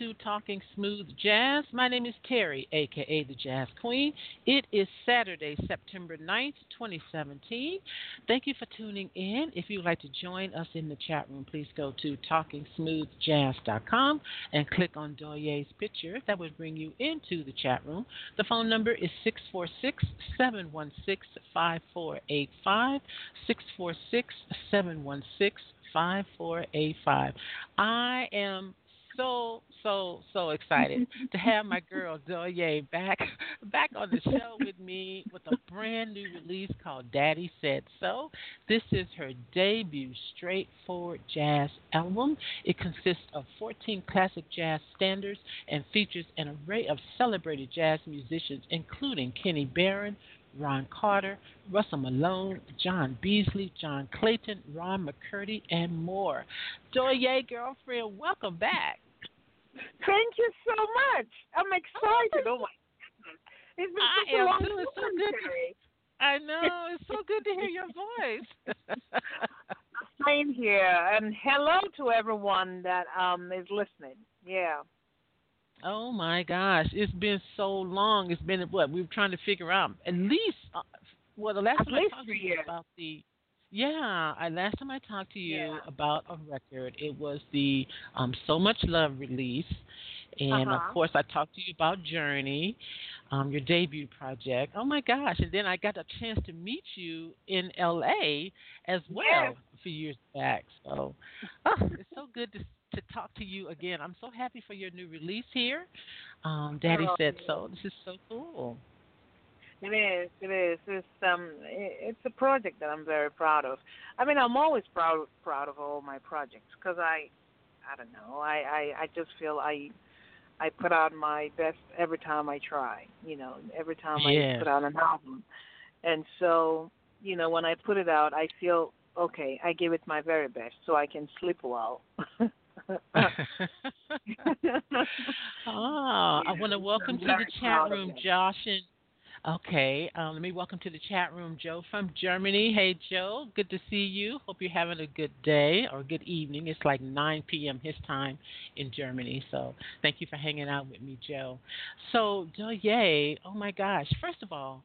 To Talking Smooth Jazz. My name is Terry, aka the Jazz Queen. It is Saturday, September 9th, 2017. Thank you for tuning in. If you would like to join us in the chat room, please go to talkingsmoothjazz.com and click on Douyé's picture. That would bring you into the chat room. The phone number is 646 716 5485. 646 716 5485. I am so so so excited to have my girl Douyé back back on the show with me with a brand new release called Daddy Said So. This is her debut straightforward jazz album. It consists of 14 classic jazz standards and features an array of celebrated jazz musicians including Kenny Barron, Ron Carter, Russell Malone, John Beasley, John Clayton, Ron McCurdy, and more. Douyé, girlfriend, welcome back. Thank you so much. I'm excited. Oh my goodness. It's been such I a am long too. It's so good. I know. It's so good to hear your voice. Same here. And hello to everyone that um is listening. Yeah. oh my gosh, it's been so long. It's been what we were trying to figure out. At least, uh, well, the last At time I talked to you about the yeah, I, last time I talked to you Yeah. about a record, it was the um, So Much Love release, and Uh-huh. of course I talked to you about Journey, um, your debut project. Oh my gosh! And then I got a chance to meet you in L.A. as well Yes. a few years back. So oh, it's so good to to talk to you again. I'm so happy for your new release here. Um, Daddy Oh, said so. This is so cool. It is. It is. It's um. It's a project that I'm very proud of. I mean, I'm always proud proud of all my projects because I, I don't know. I, I I just feel I, I put out my best every time I try. You know, every time Yes. I put out an album, and so you know when I put it out, I feel okay. I give it my very best so I can sleep well. Ah, I want to welcome to the chat room. Josh and. Okay, um, let me welcome to the chat room Joe from Germany. Hey Joe, good to see you. Hope you're having a good day or good evening. It's like 9 p.m. his time in Germany, so thank you for hanging out with me, Joe. So, Douyé, oh my gosh! First of all,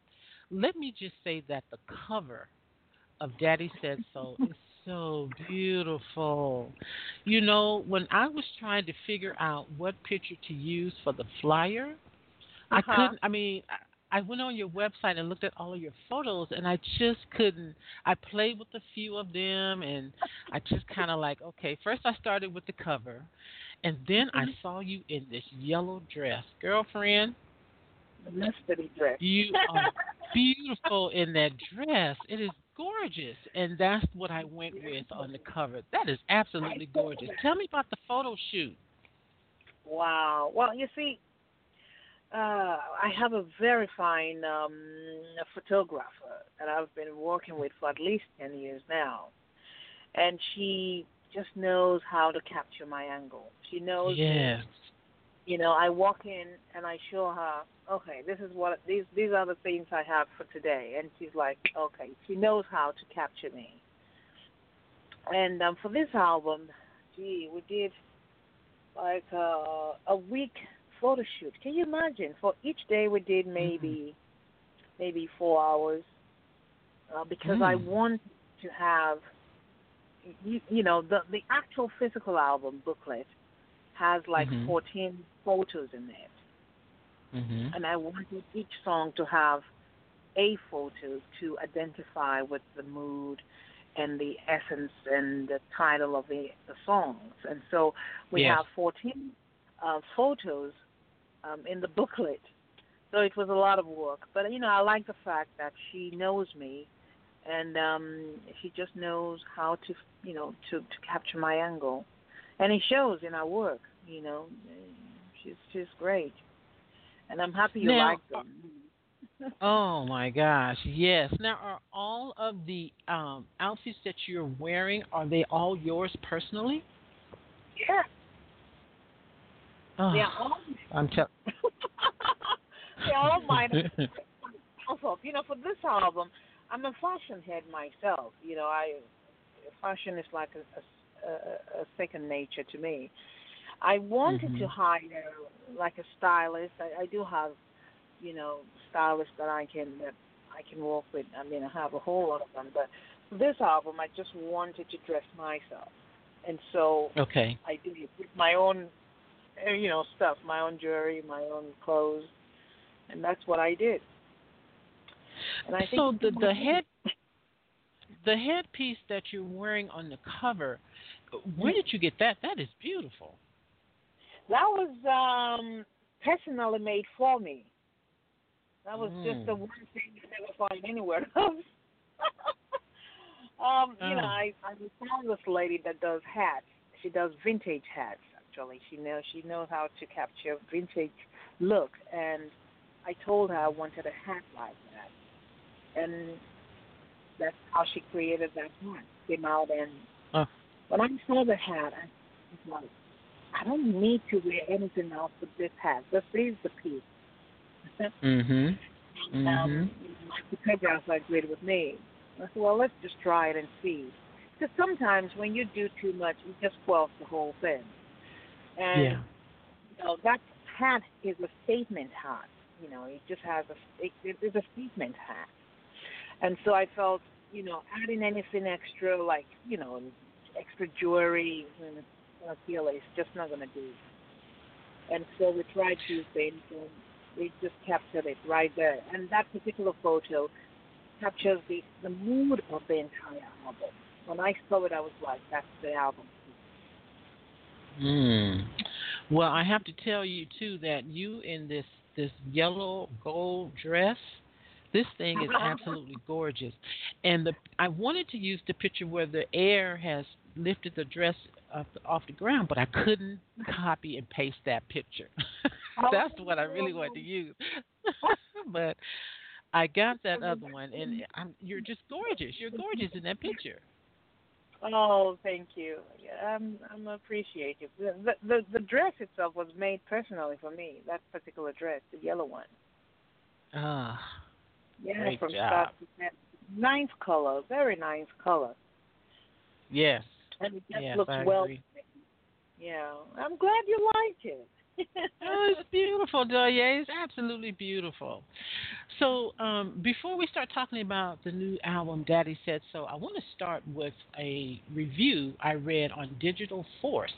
let me just say that the cover of Daddy Said So is so beautiful. You know, when I was trying to figure out what picture to use for the flyer, I Uh-huh. couldn't. I mean, I went on your website and looked at all of your photos, and I just couldn't. I played with a few of them, and I just kind of like, okay. First, I started with the cover, and then I mm-hmm. saw you in this yellow dress, girlfriend. Dress. You are beautiful in that dress. It is gorgeous, and that's what I went with on the cover. That is absolutely gorgeous. Tell me about the photo shoot. Wow. Well, you see, uh, I have a very fine um, photographer that I've been working with for at least 10 years now. And she just knows how to capture my angle. She knows, Yes. you know, I walk in and I show her, okay, this is what, these, these are the things I have for today. And she's like, okay, she knows how to capture me. And um, for this album, gee, we did like uh, a week photo shoot. Can you imagine? For each day, we did maybe maybe four hours uh, because I Mm. want to have you, you know the the actual physical album booklet has like Mhm. 14 photos in it, hmm and I wanted each song to have a photo to identify with the mood and the essence and the title of the, the songs. And so we Yes. have 14 uh, photos um, in the booklet. So it was a lot of work. But, you know, I like the fact that she knows me and um, she just knows how to, you know, to, to capture my angle. And it shows in our work, you know. She's, she's great. And I'm happy you Now, like them. oh my gosh, yes. Now, are all of the um, outfits that you're wearing are they all yours personally? Yeah. Oh, Yeah, all I'm telling. All mine. Also, you know, for this album, I'm a fashion head myself. You know, I fashion is like a, a, a second nature to me. I wanted to Mhm. hire like a stylist. I, I do have, you know, stylists that I can that I can work with. I mean, I have a whole lot of them. But for this album, I just wanted to dress myself, and so Okay. I did it with my own, uh, you know, stuff, my own jewelry, my own clothes, and that's what I did. And I think so the the head the headpiece that you're wearing on the cover, where did you get that? That is beautiful. that was um personally made for me. That was just Mm. the one thing you never find anywhere else. um, you know, Oh. I I found this lady that does hats. She does vintage hats. Actually, she knows she knows how to capture vintage look, and I told her I wanted a hat like that, and that's how she created that hat. Came out and Oh. when I saw the hat, I was like, I don't need to wear anything else but this hat. This is the piece. Mhm. Um, my photographer agreed with me. I said, well, let's just try it and see. Because sometimes when you do too much, it just spoils the whole thing. And Yeah. you know, that hat is a statement hat. You know, it just has a it, it is a statement hat. And so I felt, you know, adding anything extra like, you know, extra jewelry and I feel it's just not gonna do. And so we tried two things and we just captured it right there. And that particular photo captures the, the mood of the entire album. When I saw it I was like, That's the album. Mm. Well, I have to tell you too that you in this this yellow gold dress, this thing is uh-huh. absolutely gorgeous. And the I wanted to use the picture where the air has lifted the dress up off the ground, but I couldn't copy and paste that picture. That's what I really wanted to oh. use. but I got that other one, and I'm, you're just gorgeous. You're gorgeous in that picture. Oh, thank you. I'm I'm appreciative. The, the the dress itself was made personally for me. That particular dress, the yellow one. Ah, Yeah, Great from job. start to finish. Nice color, very nice color, yes, and it just yes, looks I well. agree. Yeah, I'm glad you liked it. Oh, it's beautiful, Douyé. It's absolutely beautiful. So, um, before we start talking about the new album, Daddy Said So, I want to start with a review I read on Digital Force.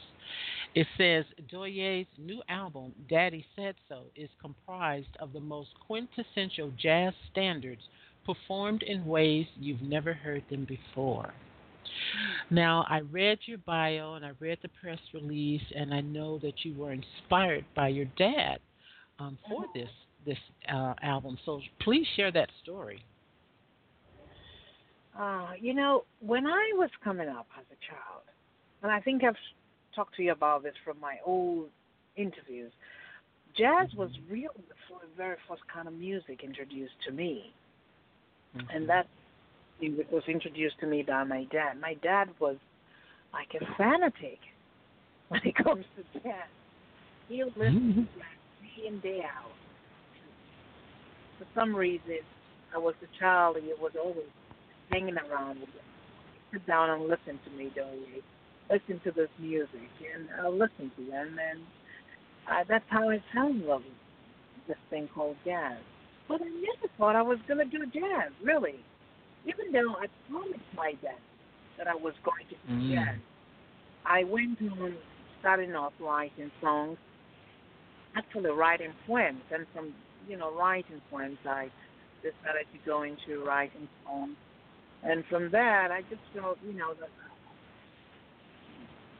It says Douyé's new album, Daddy Said So, is comprised of the most quintessential jazz standards performed in ways you've never heard them before. Now, I read your bio and I read the press release, and I know that you were inspired by your dad um, for this this uh, album. So please share that story. Uh, you know, when I was coming up as a child, and I think I've talked to you about this from my old interviews, jazz was really the very first kind of music introduced to me. and that it was introduced to me by my dad. My dad was like a fanatic when it comes to jazz. He would listen to jazz day in day out. For some reason, I was a child. And he was always hanging around with me. Sit down and listen to me, don't you? Listen to this music, and I'll listen to it, and uh, that's how I fell in love with this thing called jazz. But I never thought I was going to do jazz, really. Even though I promised my dad that I was going to do Mm. jazz. I went on starting off writing songs, actually writing poems, and from you know writing poems, I decided to go into writing songs, and from that I just felt you know that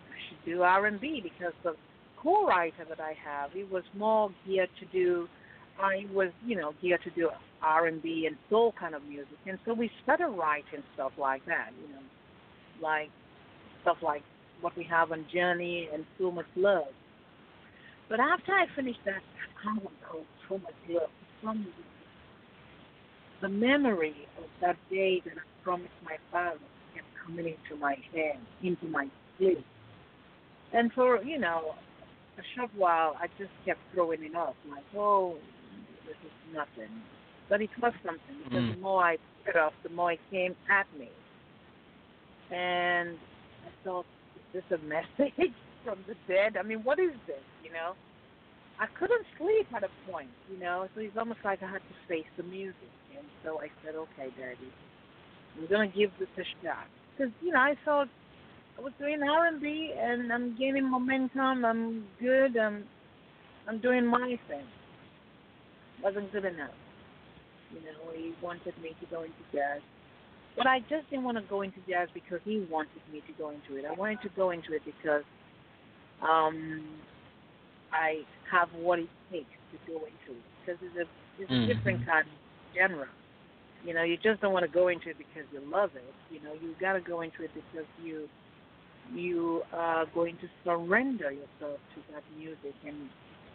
I should do R and B because the co-writer that I have, he was more geared to do I was, you know, geared to do R and soul kind of music, and so we started writing stuff like that, you know, like stuff like what we have on Journey and So Much Love. But after I finished that album called So Much Love, reason, the memory of that day that I promised my father kept coming into my head, into my sleep. And for, you know, a short while, I just kept throwing it off, like, oh, nothing. But it was something because Mm. the more I put it off, the more it came at me. And I thought, is this a message from the dead? I mean, what is this, you know? I couldn't sleep at a point, you know, so it's almost like I had to face the music. And so I said, okay, Daddy, I'm going to give this a shot. Because, you know, I thought I was doing R&B and I'm gaining momentum. I'm good. I'm, I'm doing my thing. Wasn't good enough. You know, he wanted me to go into jazz. But I just didn't want to go into jazz because he wanted me to go into it. I wanted to go into it because um, I have what it takes to go into it. Because it's a, it's a Mhm. different kind of genre. You know, you just don't want to go into it because you love it. You know, you got to go into it because you you are going to surrender yourself to that music and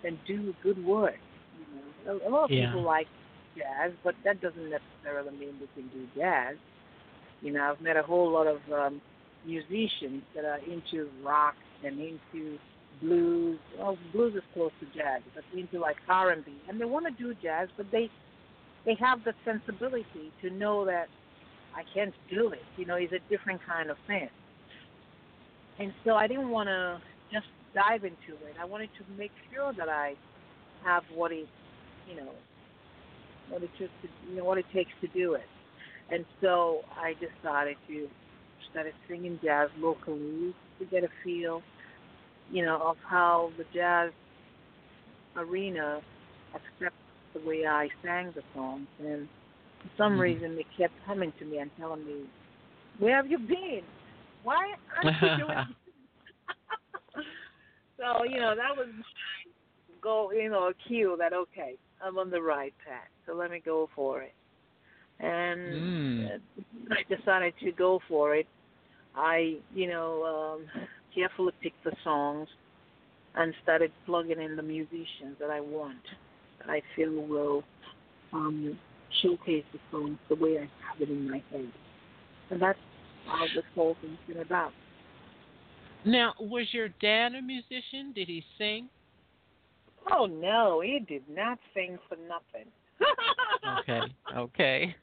and do good work. You know, a, a lot of Yeah. people like jazz, but that doesn't necessarily mean they can do jazz. You know, I've met a whole lot of um, musicians that are into rock and into blues. Well, blues is close to jazz, but into like R and B, and they want to do jazz, but they they have the sensibility to know that I can't do it. You know, it's a different kind of thing. And so I didn't want to just dive into it. I wanted to make sure that I have what it, you know, what it took to, you know, what it takes to do it. And so I decided to started singing jazz locally to get a feel, you know, of how the jazz arena accepts the way I sang the songs. And for some Mhm. reason, they kept coming to me and telling me, "Where have you been? Why aren't you doing?" so you know that was go, you know, a cue that okay, I'm on the right path. So let me go for it. And Mm. I decided to go for it. I, you know, um, carefully picked the songs and started plugging in the musicians that I want, that I feel will um, showcase the songs the way I have it in my head. And that's how this whole thing's been about. Now, was your dad a musician? Did he sing? Oh no, he did not sing for nothing. Okay. Okay.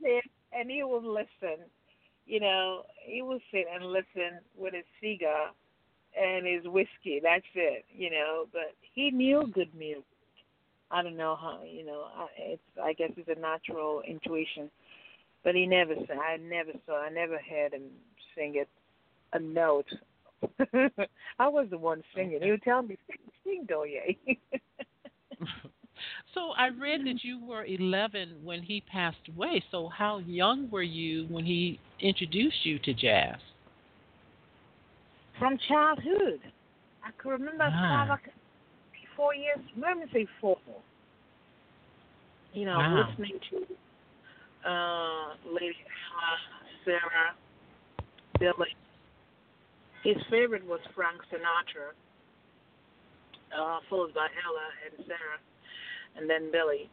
sit and he would listen. You know, he would sit and listen with his cigar and his whiskey. That's it. You know, but he knew good music. I don't know how. You know, I- it's. I guess it's a natural intuition. But he never. sang. I never saw. I never heard him sing it a note. I was the one singing. He would tell me, "Sing, Douyé." so I read that you were 11 when he passed away. So how young were you when he introduced you to jazz? from childhood. I can remember Ah. five, four years, let me say four. You know, Wow. listening to uh, Lady Sarah, Billy. His favorite was Frank Sinatra, uh, followed by Ella and Sarah, and then Billy.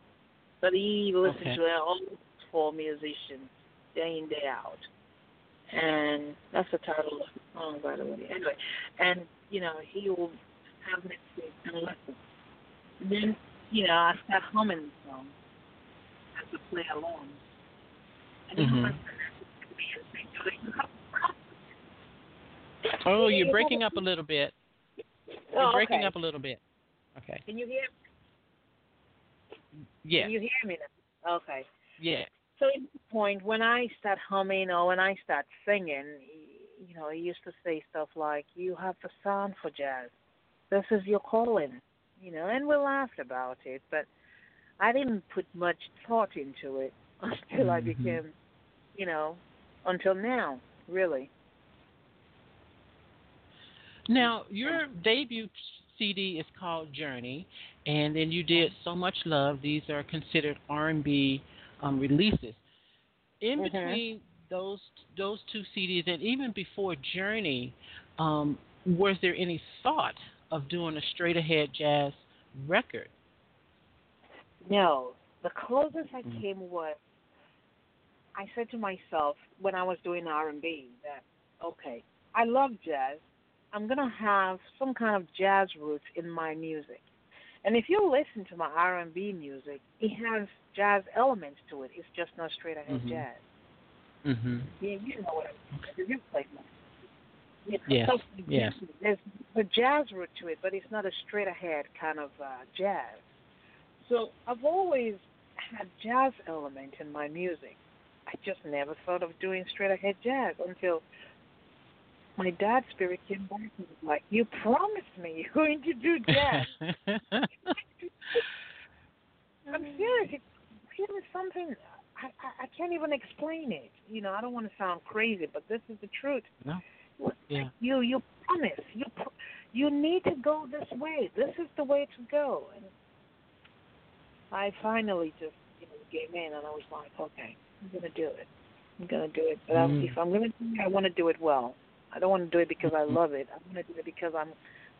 But he listened Okay. to all four musicians day in, day out and that's the title of the song, by the way. Anyway, and you know he will have me sit and listen. And then you know I start humming the song as to play along. And then Mhm. I start Oh, you're breaking up a little bit. You're Oh, breaking okay. up a little bit. Okay. Can you hear? Yeah. Can you hear me now? Okay. Yeah. So at this point, when I start humming or when I start singing, you know, he used to say stuff like, "You have the sound for jazz. This is your calling," you know, and we laughed about it. But I didn't put much thought into it until I Mhm. became, you know, until now, really. Now, your debut CD is called Journey, and then you did So Much Love. These are considered R&B um, releases. In Mhm. between those those two CDs, and even before Journey, um, was there any thought of doing a straight ahead jazz record? No, The closest I Mm. came was I said to myself when I was doing R and B that okay, I love jazz. I'm gonna have some kind of jazz roots in my music. And if you listen to my R and B music, it has jazz elements to it. It's just not straight ahead mm-hmm. jazz. Mhm. Yeah, you know what I'm saying. You you know, Yes, so yes. There's a jazz root to it, but it's not a straight ahead kind of uh, jazz. So I've always had jazz element in my music. I just never thought of doing straight ahead jazz until my dad's spirit came back and was like, "You promised me you're going to do jazz." I'm serious. It really something I, I I can't even explain it. You know, I don't want to sound crazy, but this is the truth. no. Yeah. You you promise you you need to go this way. This is the way to go. And I finally just you know gave in, and I was like, okay, I'm gonna do it. I'm gonna do it. But Mm. if I'm gonna do it, I want to do it well. I don't want to do it because I love it. I want to do it because I'm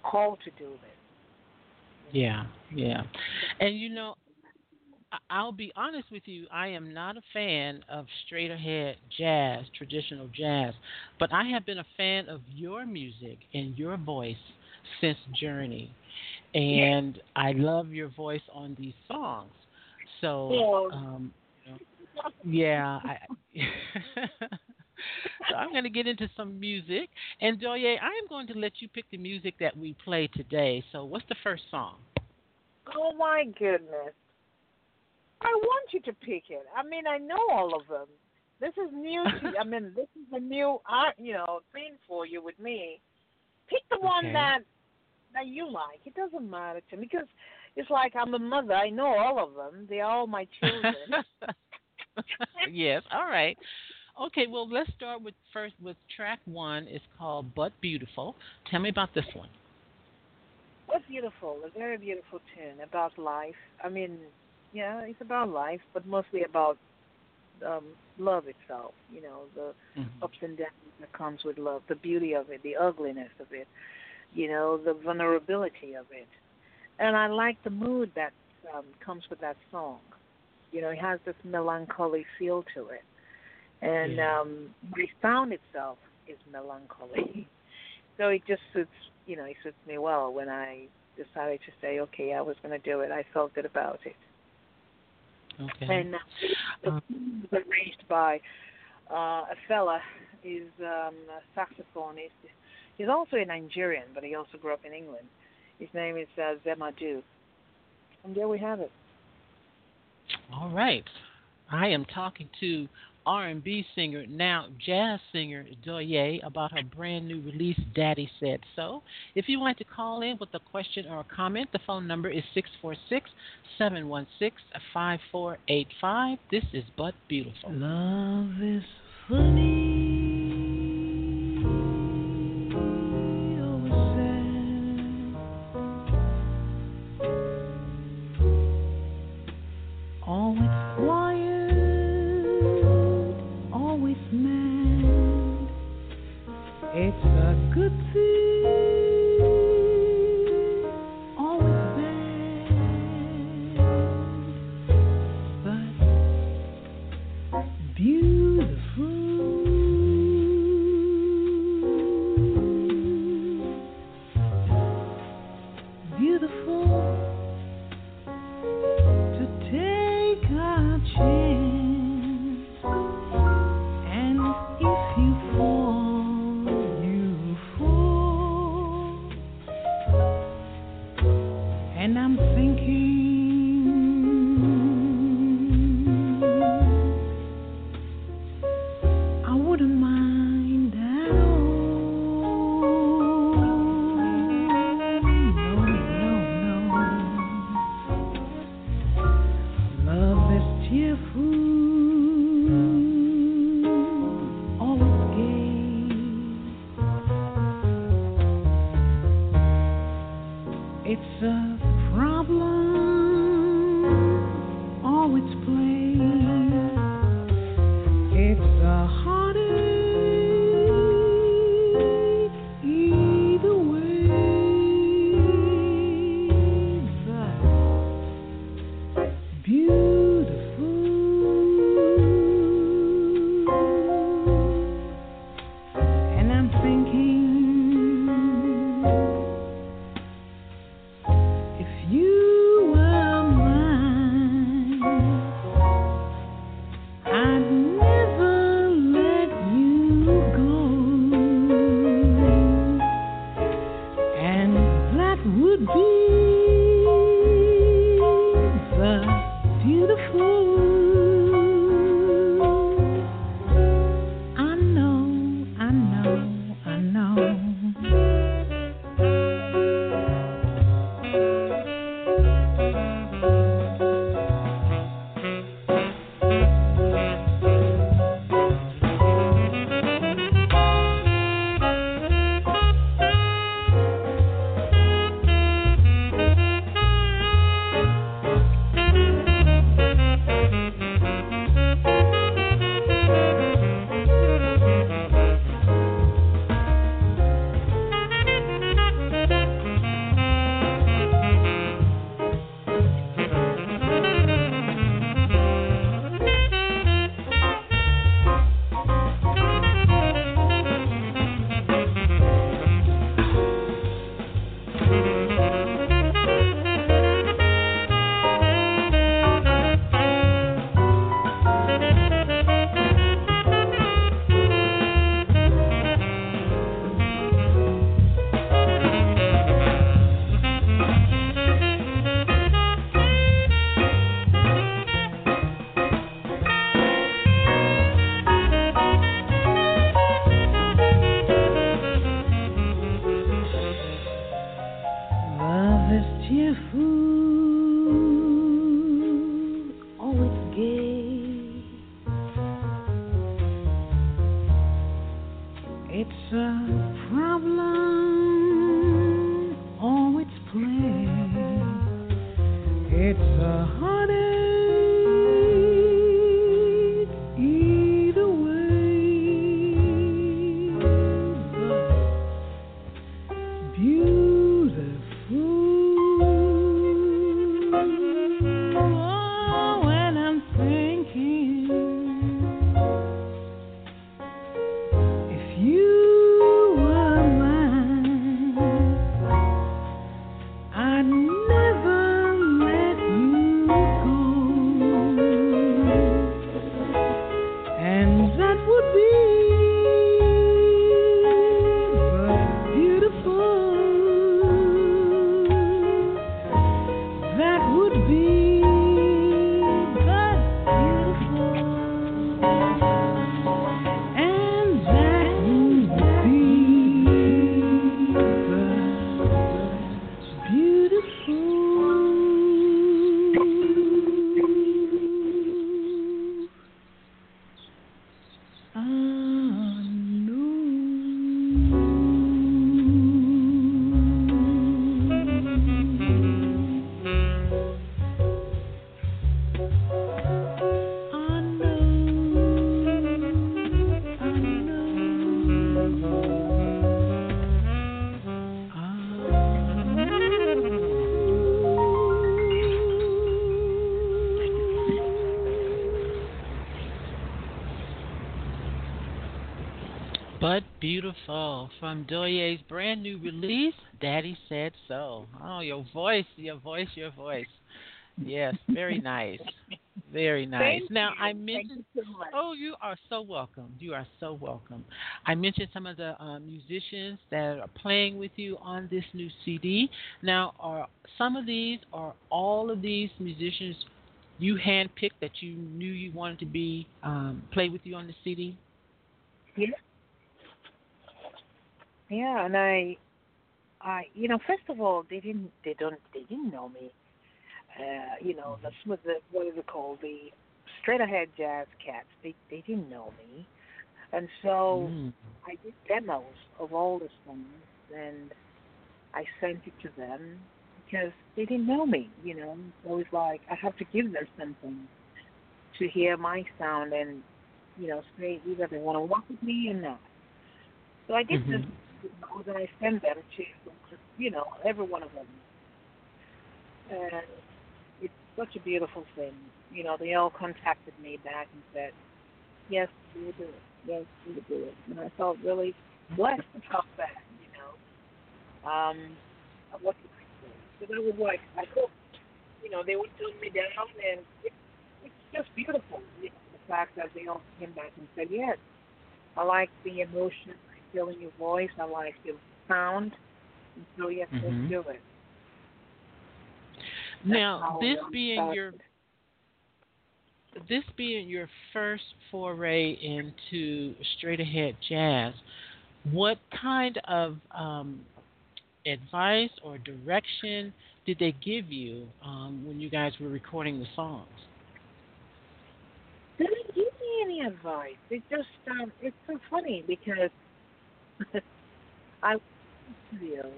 called to do it. Yeah, yeah. And you know, I'll be honest with you, I am not a fan of straight ahead jazz, traditional jazz, but I have been a fan of your music and your voice since Journey. And I love your voice on these songs. So, um, yeah, I So I'm going to get into some music. And Douyé, I am going to let you pick the music that we play today. So, what's the first song? Oh my goodness. I want you to pick it. I mean, I know all of them. This is new. To, I mean, this is a new, uh, you know, thing for you with me. Pick the one Okay. that that you like. It doesn't matter to me because it's like I'm a mother. I know all of them. They're all my children. yes. All right. Okay. Well, let's start with first with track one. It's called "But Beautiful." Tell me about this one. What's beautiful? A very beautiful tune about life. I mean, yeah, it's about life, but mostly about um love itself. You know, the Mhm. ups and downs that comes with love, the beauty of it, the ugliness of it, you know, the vulnerability of it. And I like the mood that um, comes with that song. You know, it has this melancholy feel to it. And um the sound itself is melancholy. So it just suits you know, it suits me well when I decided to say, Okay, I was gonna do it. I felt good about it. Okay. And uh, the Uh, was arranged by uh, a fella. He's um, a saxophonist. He's also a Nigerian, but he also grew up in England. His name is uh, Zem Audu. And there we have it. All right. I am talking to R&B singer, now jazz singer Douyé about her brand new release, Daddy Said So. If you want to call in with a question or a comment, the phone number is 646-716-5485. This is But Beautiful. Love is funny. Beautiful. From Douyé's brand new release, Daddy Said So. Oh, your voice, your voice, your voice. Yes, very nice. Very nice. Thank now you. I mentioned. You so oh, you are so welcome. You are so welcome. I mentioned some of the um, musicians that are playing with you on this new CD. Now, are some of these, are all of these musicians you handpicked that you knew you wanted to be um, play with you on the CD? Yeah. Yeah, and I, I, you know, first of all, they didn't, they don't, they didn't know me. Uh, you know, that's what the, what is it called? The straight ahead jazz cats. They, they didn't know me, and so Mm. I did demos of all the songs, and I sent it to them because they didn't know me. You know, so it's like I have to give them something to hear my sound and, you know, say either they want to work with me or not. So I did Mhm. this demos and I sent them to, you know, every one of them. And it's such a beautiful thing. You know, they all contacted me back and said, yes, we will do it. Yes, we will do it. And I felt really blessed about that, you know. Um, what can I say? So that was like, I hope, you know, they would turn me down and it, it's just beautiful, you know, the fact that they all came back and said, yes, I like the emotion I feel in your voice. I like feel sound. And so, yes, Mhm. let's do it. That's Now, this being started. your this being your first foray into straight ahead jazz, what kind of um, advice or direction did they give you um, when you guys were recording the songs? They didn't give me any advice. It just um, it's so funny because I studio.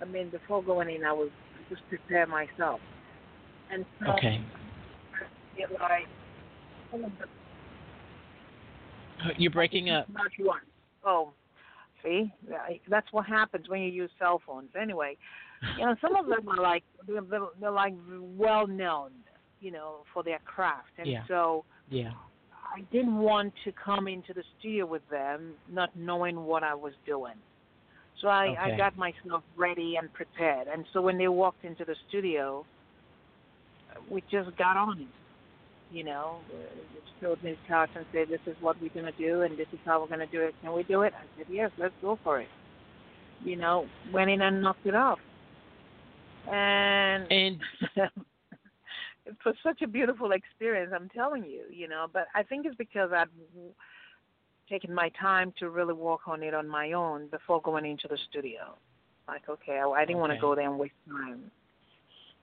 I mean, before going in, I was just prepare myself, and so Okay. I feel like some of the Uh, You're breaking up. Not one. Oh, see, that's what happens when you use cell phones. Anyway, you know, some of them are like they're, they're they're like well known, you know, for their craft, and Yeah. so Yeah. I didn't want to come into the studio with them not knowing what I was doing. So I, Okay. I got myself ready and prepared, and so when they walked into the studio, we just got on it. You know, showed me the charts and said, "This is what we're gonna do, and this is how we're gonna do it. Can we do it?" I said, "Yes, let's go for it." You know, went in and knocked it off, and And it was such a beautiful experience. I'm telling you, you know. But I think it's because I'd w- taken my time to really work on it on my own before going into the studio. Like, okay, I, I didn't want to go there and waste time.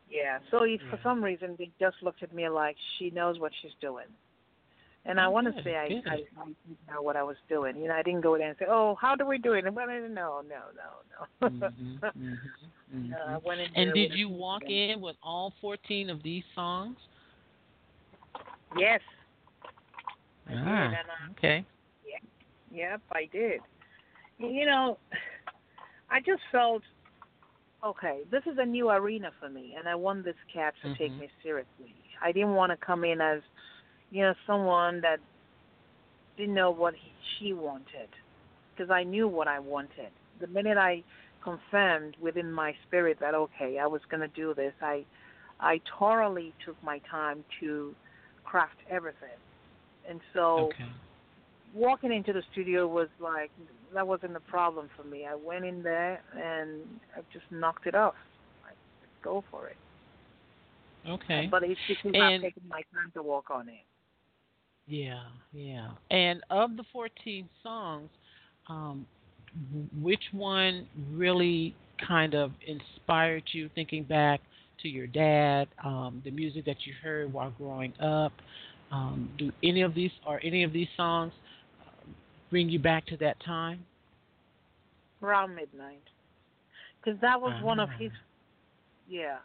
Yeah. So if for some reason they just looked at me like she knows what she's doing. And I want to say I. I I didn't know what I was doing. You know, I didn't go there and say, "Oh, how do we do it?" And well, no, no, no, no. Mhm, mhm, mhm. Uh, went in And did you walk system. in with all 14 of these songs? Yes. I did, Ah, and, uh, okay. Yep, I did. You know, I just felt okay. This is a new arena for me, and I want this cat to take Mhm. me seriously. I didn't want to come in as, you know, someone that didn't know what he, she wanted, because I knew what I wanted. The minute I confirmed within my spirit that okay, I was going to do this, I, I thoroughly took my time to craft everything, and so Okay. walking into the studio was like that wasn't a problem for me. I went in there and I just knocked it off. Like, go for it. Okay. But it's because I've And- taken my time to work on it. Yeah, yeah. And of the 14 songs, um, which one really kind of inspired you thinking back to your dad, um, the music that you heard while growing up? Um, do any of these or any of these songs uh, bring you back to that time? Around midnight. Because that was one of Ah. his. Yeah.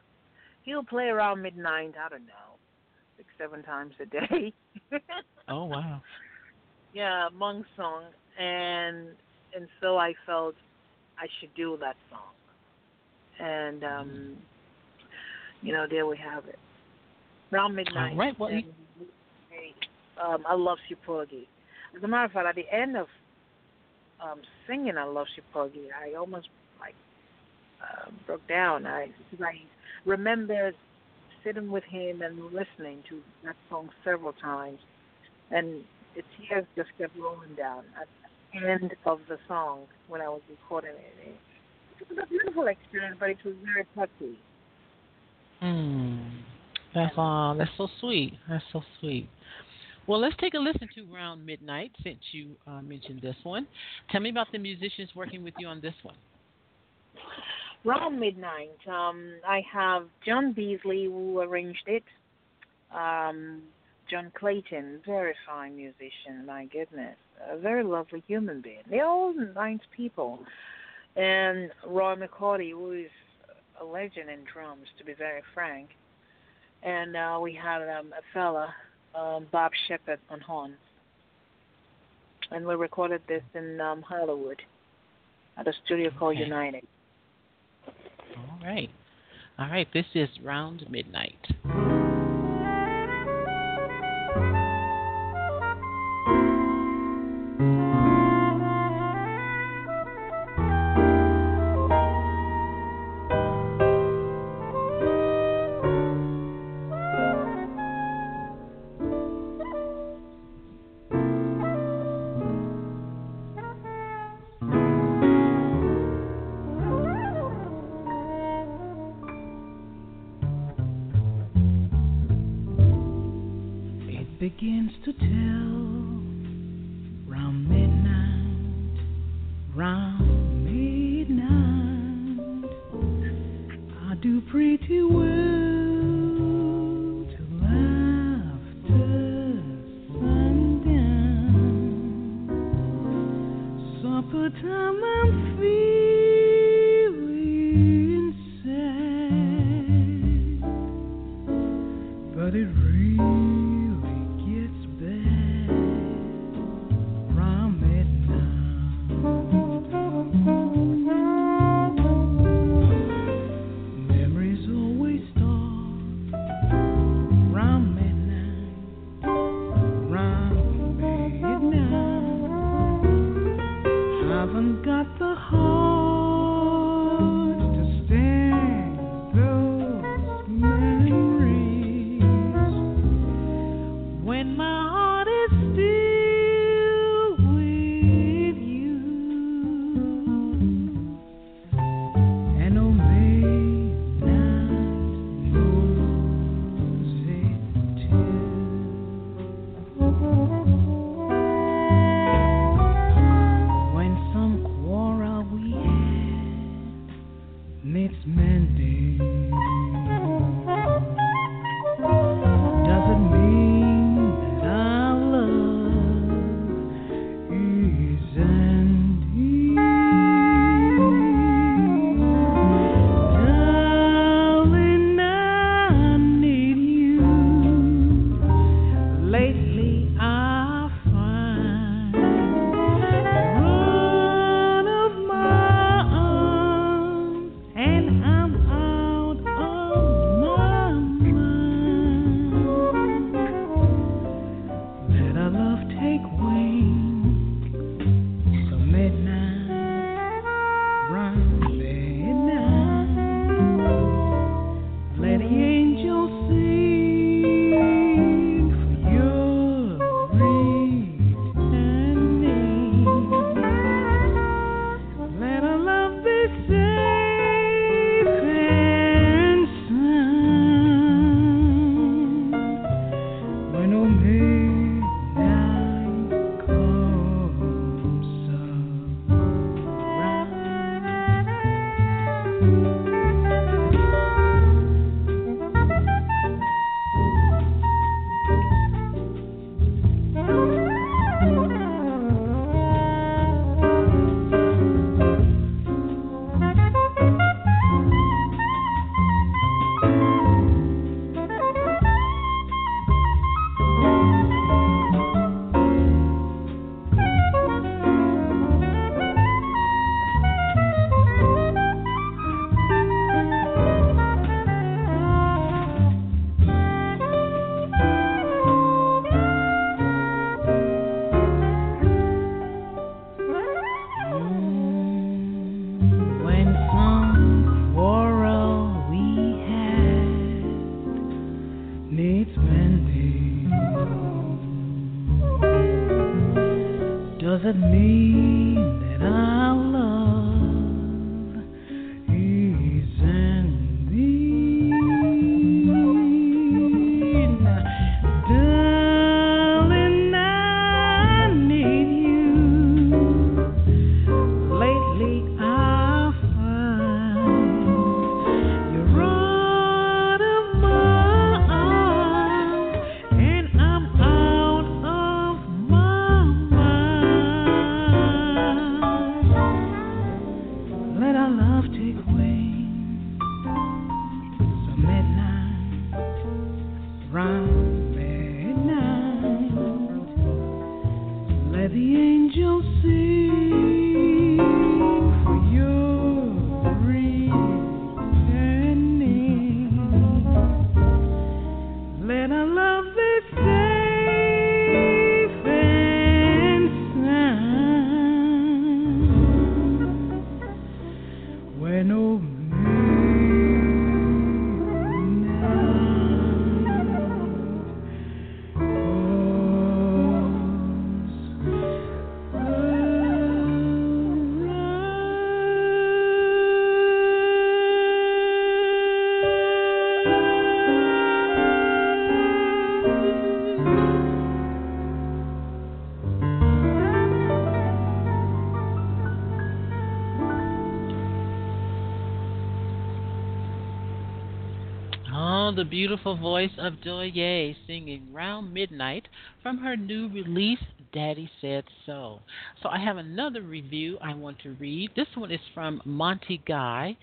He'll play around midnight, I don't know, six, seven times a day. Oh wow. yeah, Monk song. And and so I felt I should do that song. And um you know, there we have it. Around midnight. All right, well, and, um, I love you, Porgy. As a matter of fact, at the end of um singing I love you, Porgy, I almost like uh, broke down. I I remember sitting with him and listening to that song several times, and the tears just kept rolling down the end of the song when I was recording it. It was a beautiful experience, but it was very touchy. Mm. That's uh, that's so sweet. That's so sweet. Well, let's take a listen to Round Midnight since you uh, mentioned this one. Tell me about the musicians working with you on this one. Round midnight, um, I have John Beasley who arranged it. Um, John Clayton, very fine musician, my goodness, a very lovely human being. They're all nice people. And Roy McCurdy, who is a legend in drums, to be very frank. And uh, we had um, a fella, um, Bob Sheppard, on horns. And we recorded this in um, Hollywood at a studio called Okay. United. All right. All right. This is Round Midnight. Beautiful voice of Douyé singing Round Midnight from her new release, Daddy Said So. So I have another review I want to read. This one is from Monty Guy,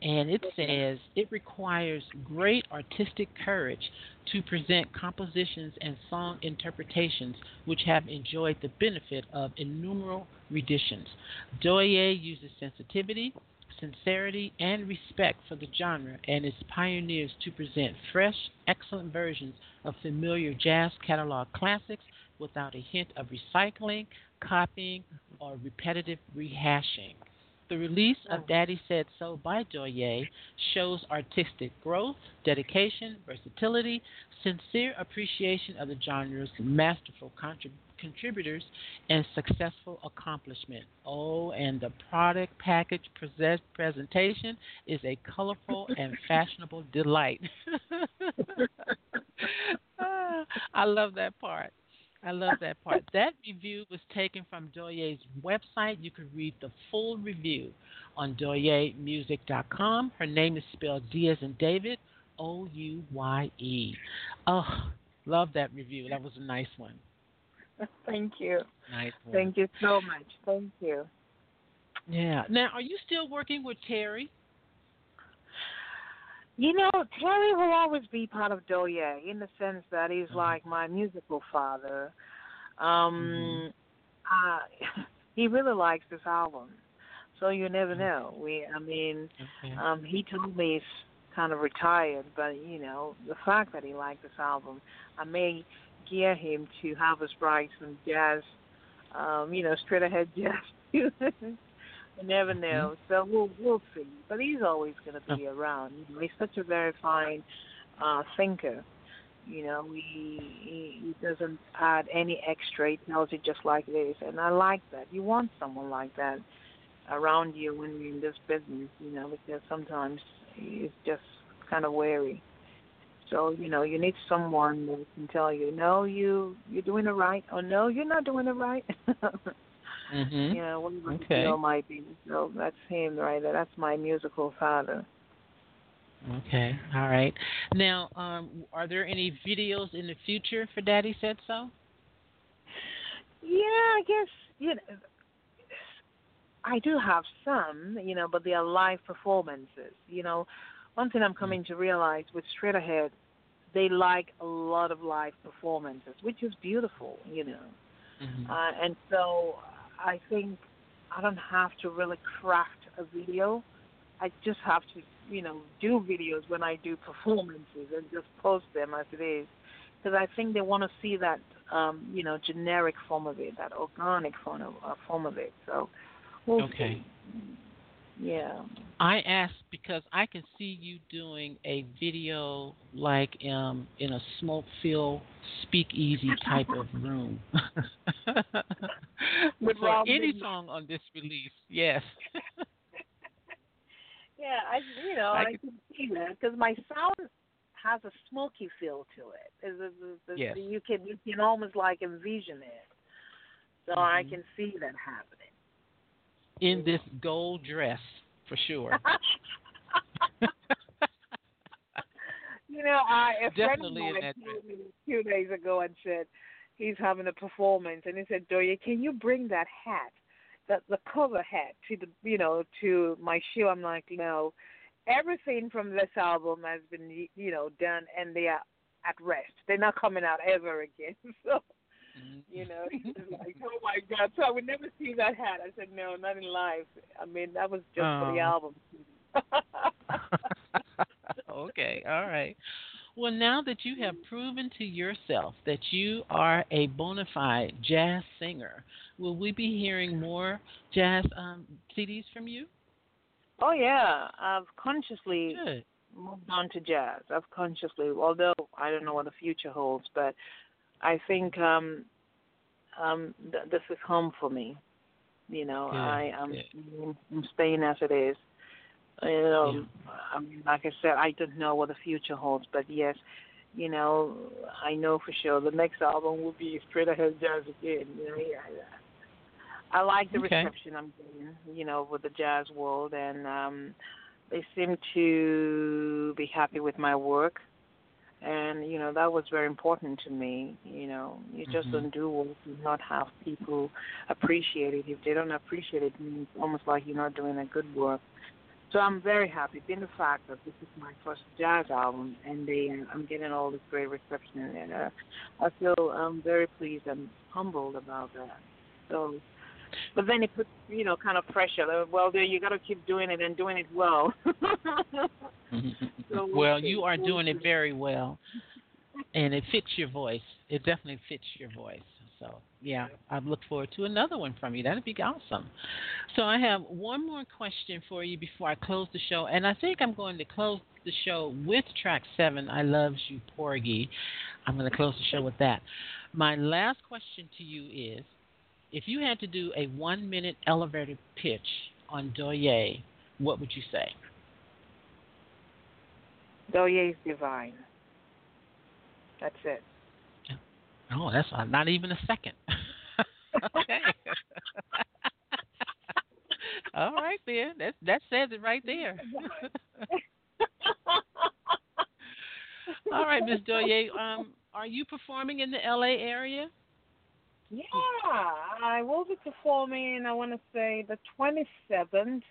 and it says it requires great artistic courage to present compositions and song interpretations which have enjoyed the benefit of innumerable renditions. Douyé uses sensitivity, sincerity, and respect for the genre and its pioneers to present fresh, excellent versions of familiar jazz catalog classics without a hint of recycling, copying, or repetitive rehashing. The release of oh. Daddy Said So by Douyé shows artistic growth, dedication, versatility, sincere appreciation of the genre's masterful contributions contributors and successful accomplishment. Oh, and the product package present, presentation is a colorful and fashionable delight. Ah, I love that part. I love that part. That review was taken from Douyé's website. You can read the full review on doyemusic.com. Her name is spelled D as in David, O U Y E. Oh, love that review. That was a nice one. Thank you. Nice one. Thank you so much. Thank you. Yeah. Now, are you still working with Terry? You know, Terry will always be part of Douyé in the sense that he's Mhm. like my musical father. Um, Mhm. uh, he really likes this album, so you never know. We, I mean, Okay. um, he told me he's kind of retired, but you know, the fact that he liked this album, I may gear him to Harvest Bright some jazz, um, you know, straight ahead jazz. you never know. So we'll we'll see. But he's always going to be around. You know, he's such a very fine uh, thinker. You know, he, he he doesn't add any extra. He tells it just like it is, and I like that. You want someone like that around you when you're in this business. You know, because sometimes it's just kind of wary. So you know, you need someone that can tell you, no, you you're doing it right, or no, you're not doing it right. Mhm. You know, whatever the Okay. deal might be. So that's him right there. That's my musical father. Okay. All right. Now, um, are there any videos in the future for Daddy Said So? Yeah, I guess you know. I do have some, you know, but they are live performances. You know, one thing I'm coming to realize with Straight Ahead, they like a lot of live performances, which is beautiful, you know. Mhm. Uh, and so I think I don't have to really craft a video. I just have to, you know, do videos when I do performances and just post them as it is. Because I think they want to see that, um, you know, generic form of it, that organic form of, uh, form of it. So, we'll Okay. see. Yeah. I asked because I can see you doing a video like um, in a smoke-filled speakeasy type of room. With any song on this release, yes. Yeah, I you know I I, could- can see that because my sound has a smoky feel to it. It's, it's, it's, Yes. You can you can almost like envision it. So I Mhm. can see that happening. In this gold dress, for sure. you know, I a Definitely in friend of mine me a few days ago and said he's having a performance, and he said, "Douyé, can you bring that hat, that the cover hat, to the you know to my show?" I'm like, "No, everything from this album has been you know done, and they are at rest. They're not coming out ever again." so. You know, he's like, oh my God! So I would never see that hat. I said, no, not in life. I mean, that was just for the Oh. album. okay, all right. Well, now that you have proven to yourself that you are a bona fide jazz singer, will we be hearing more jazz um, CDs from you? oh yeah, I've consciously Good. moved on to jazz. I've consciously, although I don't know what the future holds, but I think um, um, th- this is home for me. You know, Good, I am good. I'm staying as it is. You know, I mean, like I said, I don't know what the future holds, but yes, you know, I know for sure the next album will be straight ahead jazz again. You know, yeah, I like the Okay. reception I'm getting, you know, with the jazz world, and um, they seem to be happy with my work. And you know that was very important to me. You know, you just Mhm. don't do work and not have people appreciate it. If they don't appreciate it, it means almost like you're not doing a good work. So I'm very happy, being the fact that this is my first jazz album, and they, I'm getting all this great reception, and uh, I feel um, very pleased and humbled about that. So, but then it puts, you know, kind of pressure. Well, there you got to keep doing it and doing it well. So we'll well, you are doing it very well, and it fits your voice. It definitely fits your voice. So, yeah, I look forward to another one from you. That'd be awesome. So, I have one more question for you before I close the show, and I think I'm going to close the show with track seven, "I Loves You, Porgy." I'm going to close the show with that. My last question to you is, if you had to do a one-minute elevator pitch on Douyé, what would you say? Douyé is divine. That's it. Oh, that's not even a second. okay. All right then. That that says it right there. All right, Miss Douyé. Um, are you performing in the LA area? Yeah, I will be performing. I want to say the 27th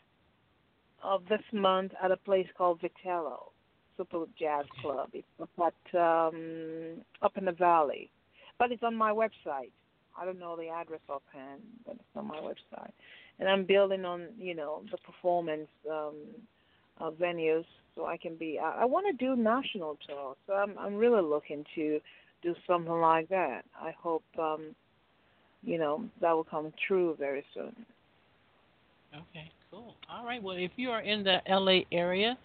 of this month at a place called Vitello Super Jazz Club. It's up at um, up in the valley, but it's on my website. I don't know the address offhand, but it's on my website. And I'm building on you know the performance um, uh, venues so I can be. I, I want to do national tour, so I'm I'm really looking to do something like that. I hope. um you know, that will come true very soon. Okay, cool. All right. Well, if you are in the LA area,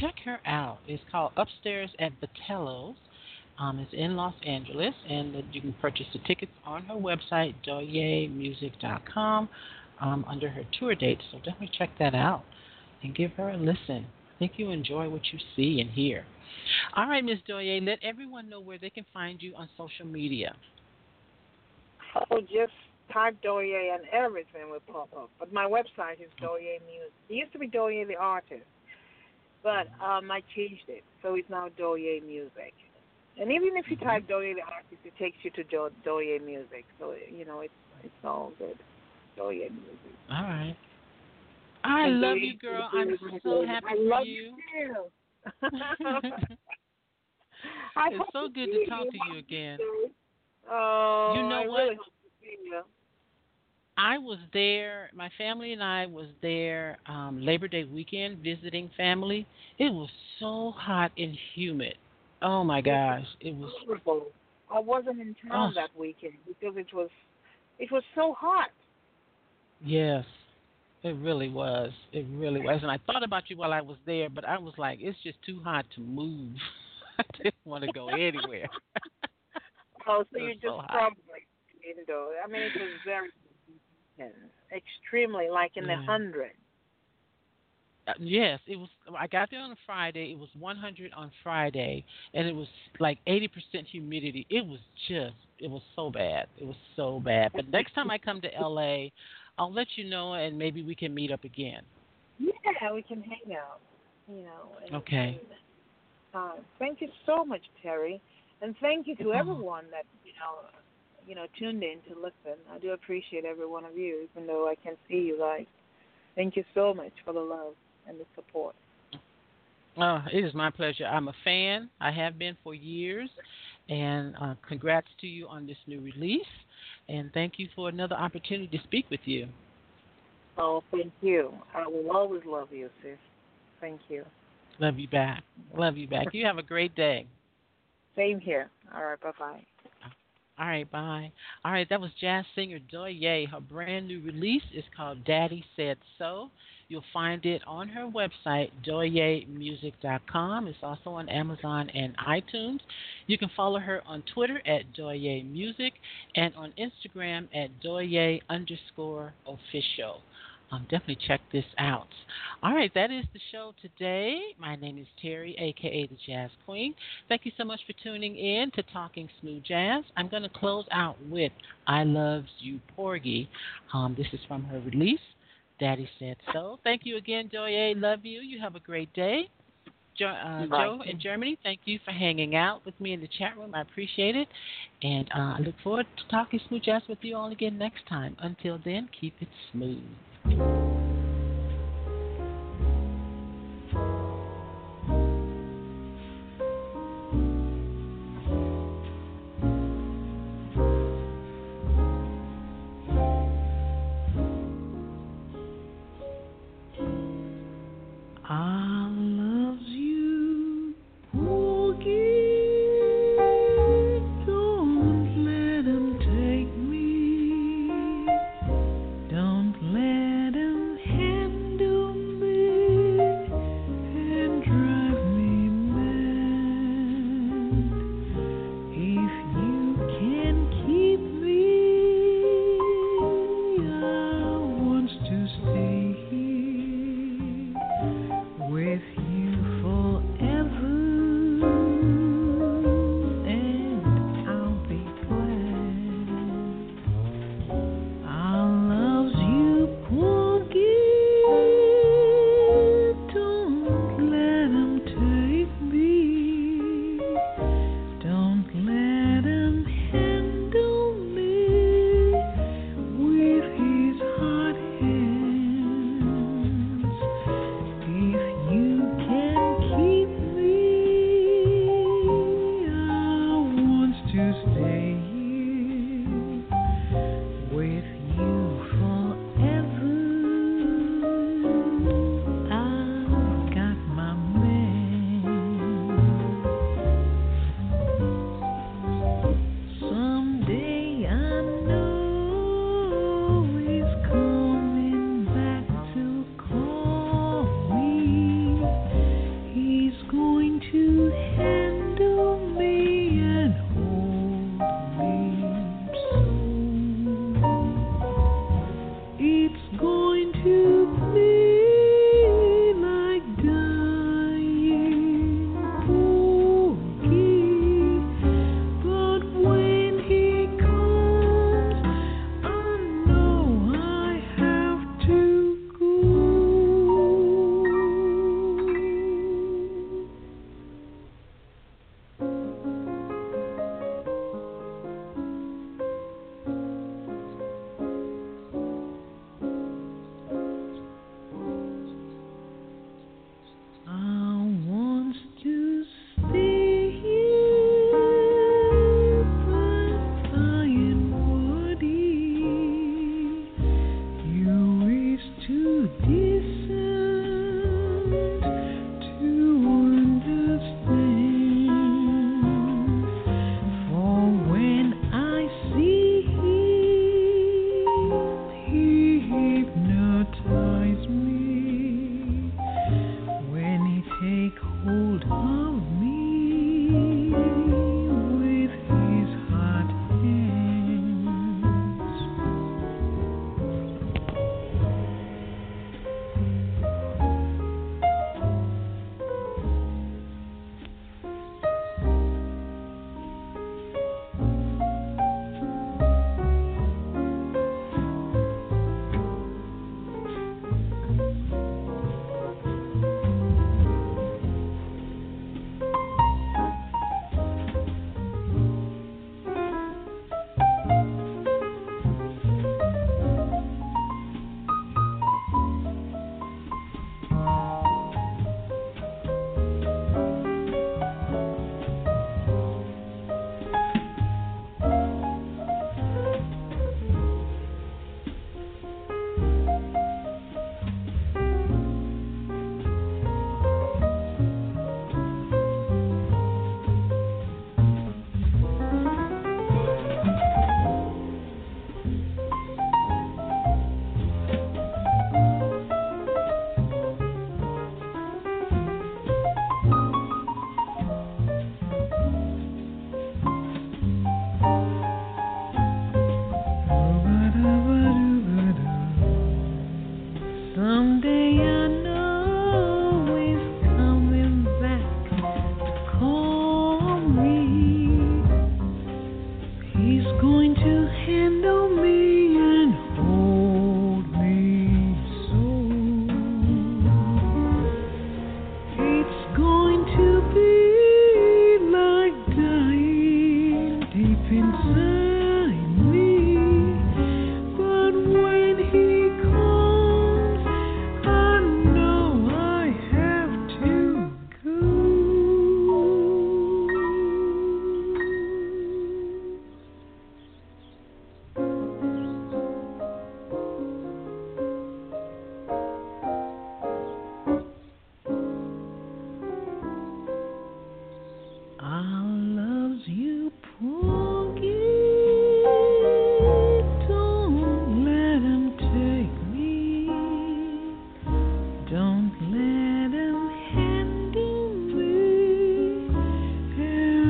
check her out. It's called Upstairs at Vitello's. Um, it's in Los Angeles, and you can purchase the tickets on her website, doyemusic.com, um, under her tour dates. So definitely check that out and give her a listen. I think you enjoy what you see and hear. All right, Miss Douyé, let everyone know where they can find you on social media. Oh, just type Douyé and everything will pop up. But my website is Doye Music. It used to be Doye the artist, but um, I changed it, so it's now Doye Music. And even if you type Doye the artist, it takes you to Do- Doye Music. So you know it's it's all good. Doye Music. All right. I And love Doye- you, girl. I'm so happy I love you. too. It's so good to talk to you again. Oh, You know I what? Really hope to see you. I was there. My family and I was there um, Labor Day weekend visiting family. It was so hot and humid. Oh my gosh, it was. I wasn't in town Oh. that weekend because it was it was so hot. Yes, it really was. It really was. And I thought about you while I was there, but I was like, it's just too hot to move. I didn't want to go anywhere. Oh, so you just so probably indoor. I mean, it was very extremely like in the hundreds. Uh, yes, it was. I got there on a Friday. It was 100 on Friday, and it was like 80% humidity. It was just. It was so bad. It was so bad. But next time I come to LA, I'll let you know, and maybe we can meet up again. Yeah, we can hang out. You know. And, Okay. And, uh, thank you so much, Terry, and thank you to everyone that you know, you know, tuned in to listen. I do appreciate every one of you, even though I can't see you guys. Thank you so much for the love and the support. Oh, it is my pleasure. I'm a fan. I have been for years, and uh, congrats to you on this new release. And thank you for another opportunity to speak with you. Oh, thank you. I will always love you, sis. Thank you. Love you back. Love you back. You have a great day. Same here. All right, bye bye. All right, bye. All right, that was jazz singer Douyé. Her brand new release is called Daddy Said So. You'll find it on her website, doyemusic.com. It's also on Amazon and iTunes. You can follow her on Twitter at Doye Music and on Instagram at Doye underscore official. Um, definitely check this out. All right, that is the show today. My name is Terry, aka the Jazz Queen. Thank you so much for tuning in to Talking Smooth Jazz. I'm going to close out with I Loves You Porgy. Um, this is from her release, Daddy Said So. Thank you again, Douyé. Love you. You have a great day. Jo- uh. Joe in Germany, thank you for hanging out with me in the chat room. I appreciate it. And uh, I look forward to talking smooth jazz with you all again next time. Until then, keep it smooth. I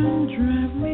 drive me